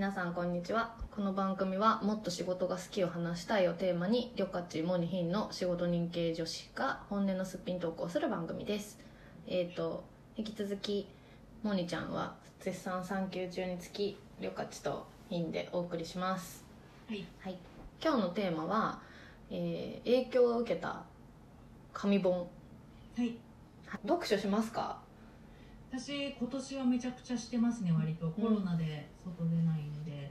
皆さんこんにちは。この番組はもっと仕事が好きを話したいをテーマにりょかちモニヒンの仕事人系女子が本音のすっぴん投稿する番組です。えっ、と引き続きモニちゃんは絶賛産休中につきりょかちとヒンでお送りします。はい。はい。今日のテーマは、えー影響を受けた紙本。はい。読書しますか？私今年はめちゃくちゃしてますね割と。コロナで外出ないんで、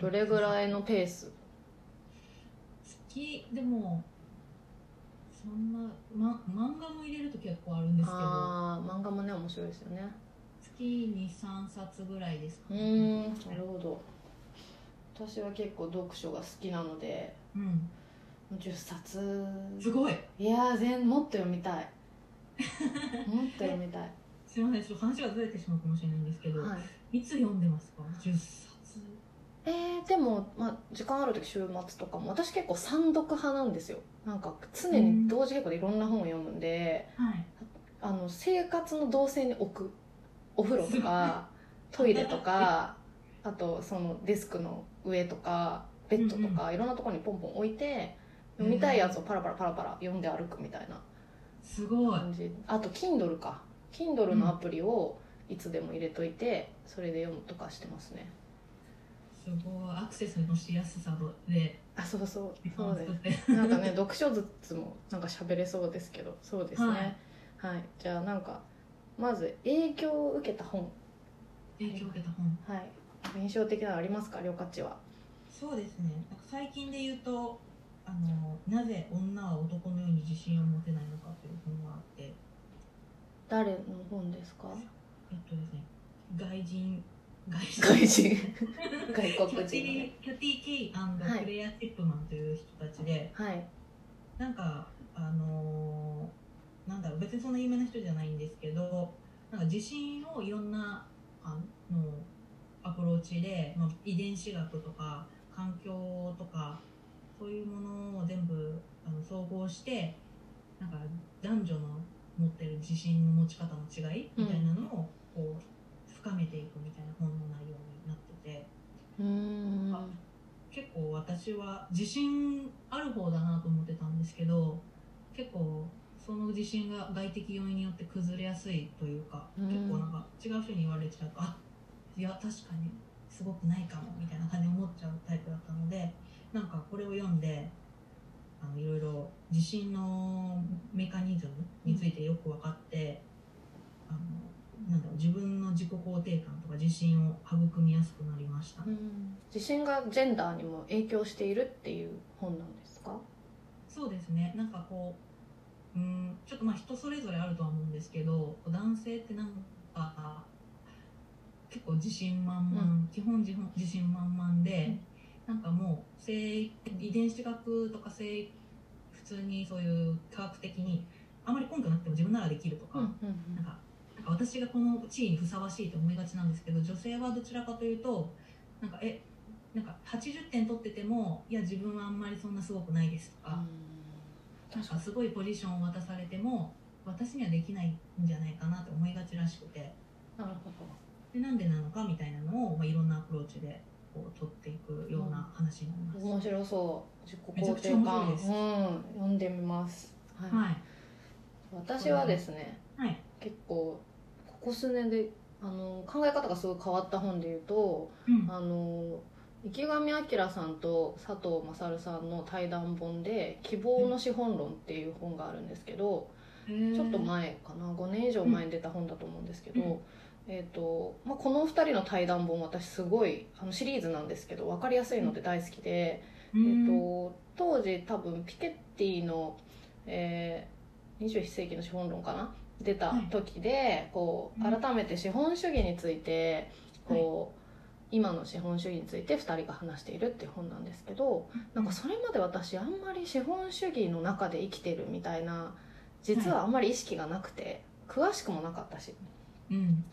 どれぐらいのペース？好きでもそんな、ま、漫画も入れると結構あるんですけど。ああ漫画もね面白いですよね。月23冊ぐらいですかうーんなるほど。私は結構読書が好きなので。うん。10冊。すごい。いやー全もっと読みたい。もっと読みたい、すいませんちょっと話がずれてしまうかもしれないんですけど、はい、い、つ読んでますか？10冊。えー、でも、まあ、時間ある時週末とかも私結構三読派なんですよ。なんか常に同時並行でいろんな本を読むんで、はい。あの生活の動線に置く。お風呂とかトイレとかあとそのデスクの上とかベッドとか、いろんなところにポンポン置いて読みたいやつをパラパラパラパラ読んで歩くみたいなすごい。感じ。あと Kindle か Kindle のアプリをいつでも入れといてそれで読むとかしてますね。すごい。アクセスのしやすさで。あそうそう。時そうです。なんかね読書ずつもなんか喋れそうですけど。そうですね。はい。はい、じゃあなんかまず影響を受けた本。影響を受けた本。はい。印象的なのありますか？りょうかちは。そうですね。最近で言うとあの「なぜ女は男のように自信を持てないのか」っていう本があって誰の本ですか？えっとですね外人。外人。外国人。キャティ・ケイはいクレア・チップマンという人たちで、はい。なんかあのーなんだろう別にそんな有名な人じゃないんですけどなんか自信をいろんなあのアプローチで、まあ、遺伝子学とか環境とかそういうものを全部あの総合してなんか男女の持ってる自信の持ち方の違いみたいなのをこう深めていくみたいな本の内容になってて。うーん。あ結構私は自信ある方だなと思ってたんですけど結構その自信が外的要因によって崩れやすいというか、うん。結構なんか違う人に言われちゃうとあいや確かにすごくないかもみたいな感じで思っちゃうタイプだったのでなんかこれを読んであのいろいろ自信のメカニズムについてよく分かって、あのなんだろう自分の自己肯定感とか自信を育みやすくなりました。うん。自信がジェンダーにも影響しているっていう本なんですか？そうですね。なんかこううんちょっとまあ人それぞれあるとは思うんですけど男性ってなんか結構自信満々、う基本自本自信満々で、なんかもう性遺伝子学とか性普通にそういう科学的にあまり根拠なくても自分ならできるとか、なんかなんか私がこの地位にふさわしいと思いがちなんですけど女性はどちらかというとなんかえなんか80点取っててもいや自分はあんまりそんなすごくないですとか、なんかすごいポジションを渡されても私にはできないんじゃないかなって思いがちらしくて。なるほど。でなんでなのかみたいなのを、まあ、いろんなアプローチでこう取っていくような話になります。面白そう。自己めちゃくちゃ肯定感面白いです。うん。読んでみます、はい。はい、私はですねはい。結構ここ数年であの考え方がすごい変わった本で言うとうん。あの池上彰さんと佐藤勝さんの対談本で「希望の資本論」っていう本があるんですけど、ちょっと前かな？5年以上前に出た本だと思うんですけど、うんえーとまあ、この2人の対談本私すごいあのシリーズなんですけど分かりやすいので大好きで、えー、と当時多分ピケッティの、えー、21世紀の資本論かな？出た時で、こううん。改めて資本主義についてこう、今の資本主義について2人が話しているっていう本なんですけどなんかそれまで私あんまり資本主義の中で生きてるみたいな実はあんまり意識がなくて詳しくもなかったしうん。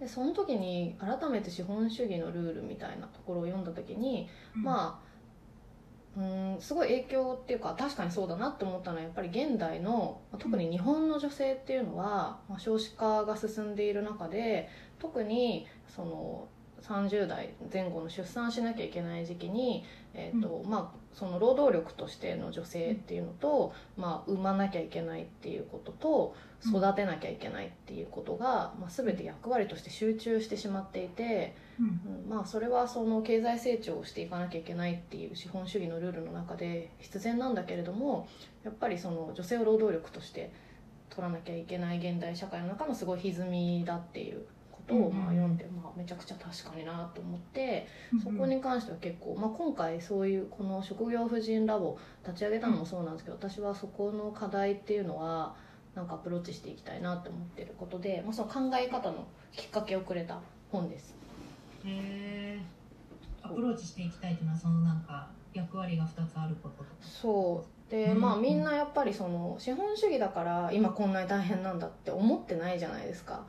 でその時に改めて資本主義のルールみたいなところを読んだ時に、うん。まあうんすごい影響っていうか確かにそうだなって思ったのはやっぱり現代のまあ特に日本の女性っていうのは、まあ、少子化が進んでいる中で特にその30代前後の出産しなきゃいけない時期に、えーとまあ、その労働力としての女性っていうのと、まあ、産まなきゃいけないっていうことと育てなきゃいけないっていうことが、まあ、全て役割として集中してしまっていて、うんまあ、それはその経済成長をしていかなきゃいけないっていう資本主義のルールの中で必然なんだけれどもやっぱりその女性を労働力として取らなきゃいけない現代社会の中のすごい歪みだっていうことをまあ読んで、まあ、めちゃくちゃ確かになと思ってそこに関しては結構、まあ、今回そういうこの職業婦人ラボ立ち上げたのもそうなんですけど私はそこの課題っていうのはなんかアプローチしていきたいなって思ってることで、まあ、その考え方のきっかけをくれた本です。へえアプローチしていきたいっていうのはそのなんか役割が2つあることとかそうで、まあみんなやっぱりその資本主義だから今こんなに大変なんだって思ってないじゃないですか。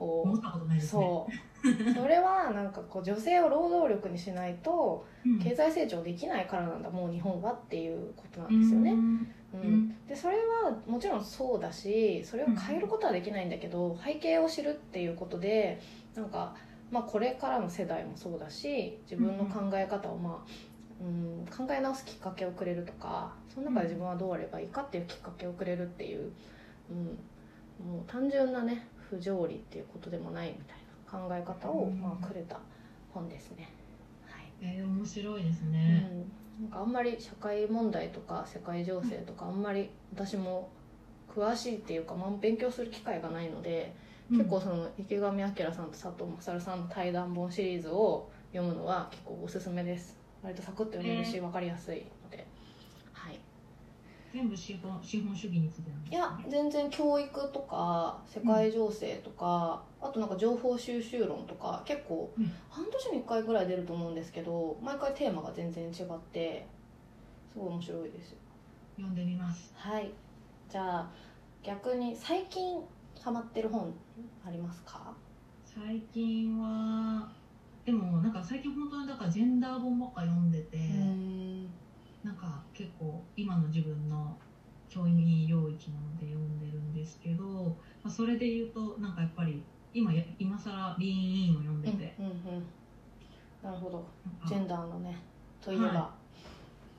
こう思ったことないですね。そう。それはなんかこう女性を労働力にしないと経済成長できないからなんだ、もう日本はっていうことなんですよね、うん、うん、でそれはもちろんそうだしそれを変えることはできないんだけど、背景を知るっていうことでなんか、まあ、これからの世代もそうだし自分の考え方をまあうん、考え直すきっかけをくれるとかその中で自分はどうあればいいかっていうきっかけをくれるっていう、うん、もう単純なね不条理っていうことでもないみたいな考え方を、まあ、くれた本ですね。はい、えー、面白いですね、うん、なんかあんまり社会問題とか世界情勢とかあんまり私も詳しいっていうか、まあ、勉強する機会がないので、うん、結構その池上彰さんと佐藤勝さんの対談本シリーズを読むのは結構おすすめです。割とサクッと読めるし、分かりやすい全部資本資本主義についていや全然教育とか世界情勢とか、うん、あとなんか情報収集論とか結構、半年に1回ぐらい出ると思うんですけど毎回テーマが全然違ってすごい面白いです読んでみます。はい。じゃあ逆に最近ハマってる本ありますか？最近はでもなんか最近本当にだからジェンダー本ばっか読んでてなんか結構今の自分の教員領域なので読んでるんですけど、まあ、それで言うとなんかやっぱり今や今更リーンインを読んでて、うんうんうん、なるほど。ジェンダーのねといえば、は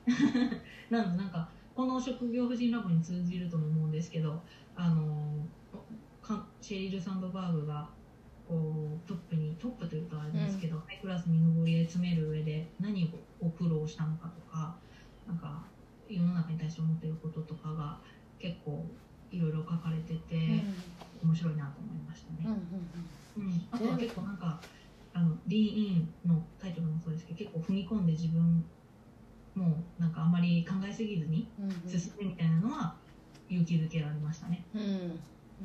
い、なのでなんかこの職業婦人ラボに通じるとも思うんですけどあのシェリル・サンドバーグがこうトップにトップというとあれですけど、うん、ハイクラスに上り詰める上で何を苦労したのかとかなんか世の中に対して思っていることとかが結構いろいろ書かれてて、うん、面白いなと思いましたね。うん、あとは結構なんかあの「リーン」のタイトルもそうですけど結構踏み込んで自分もうなんかあんまり考えすぎずに進むみたいなのは勇気づけられましたね。うん、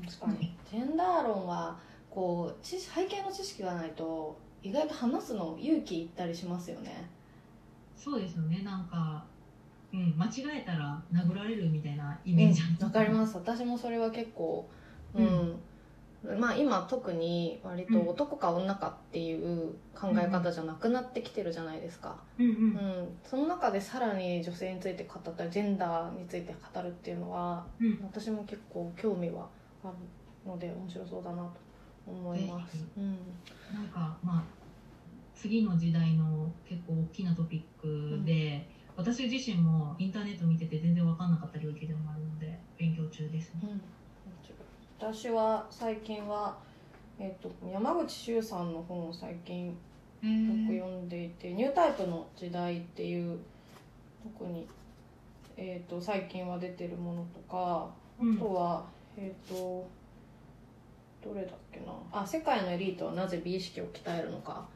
確かに、ジェンダー論はこう背景の知識がないと意外と話すの勇気いったりしますよね。そうですよね。なんかうん、間違えたら殴られるみたいなイメージわ、うん、かります。私もそれは結構うん、うん、まあ今特に割と男か女かっていう考え方じゃなくなってきてるじゃないですか、うん、うん、その中でさらに女性について語ったりジェンダーについて語るっていうのは、私も結構興味はあるので面白そうだなと思います、うん、なんかまあ次の時代の結構大きなトピックで、私自身もインターネット見てて全然分かんなかった領域でもあるので勉強中ですね、うん、私は最近は、えーと、山口周さんの本を最近よく読んでいて「ニュータイプの時代」っていう特に、えーと、最近は出てるものとかあとは、うん、えっ、ー、とどれだっけな。あ「世界のエリートはなぜ美意識を鍛えるのか」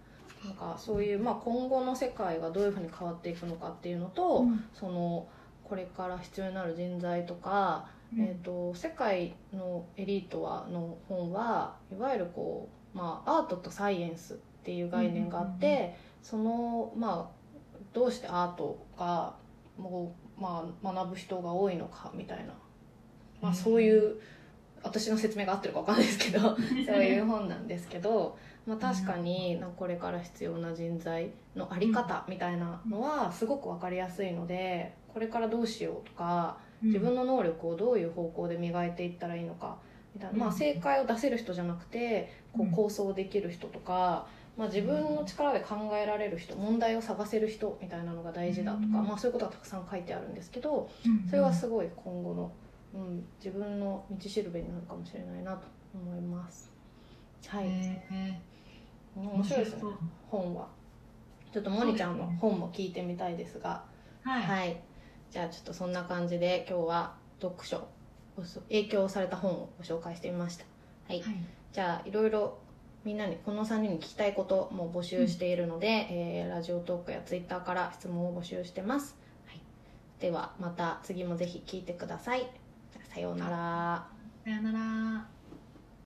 なんかそういう、まあ、今後の世界がどういうふうに変わっていくのかっていうのと、うん、そのこれから必要になる人材とか、うん、えーと、世界のエリートはの本はいわゆるこう、まあ、アートとサイエンスっていう概念があって、そのまあどうしてアートがもう、まあ、学ぶ人が多いのかみたいな、まあ、そういう、私の説明が合ってるか分かんないですけど そういう本なんですけど。まあ、確かにこれから必要な人材の在り方みたいなのはすごく分かりやすいのでこれからどうしようとか自分の能力をどういう方向で磨いていったらいいのかみたいな、まあ、正解を出せる人じゃなくてこう構想できる人とかまあ、自分の力で考えられる人問題を探せる人みたいなのが大事だとか、うん。まあ、そういうことがたくさん書いてあるんですけどうん。それはすごい今後の、うん、自分の道しるべになるかもしれないなと思います。はい、面白いですね本は。ちょっとモニちゃんの本も聞いてみたいですが。はい、はい、じゃあちょっとそんな感じで今日は読書影響された本をご紹介してみました。はい、はい。じゃあいろいろみんなにこの3人に聞きたいことも募集しているので、えーラジオトークやツイッターから質問を募集してます、はい、ではまた次もぜひ聞いてくださいさようなら。さようなら。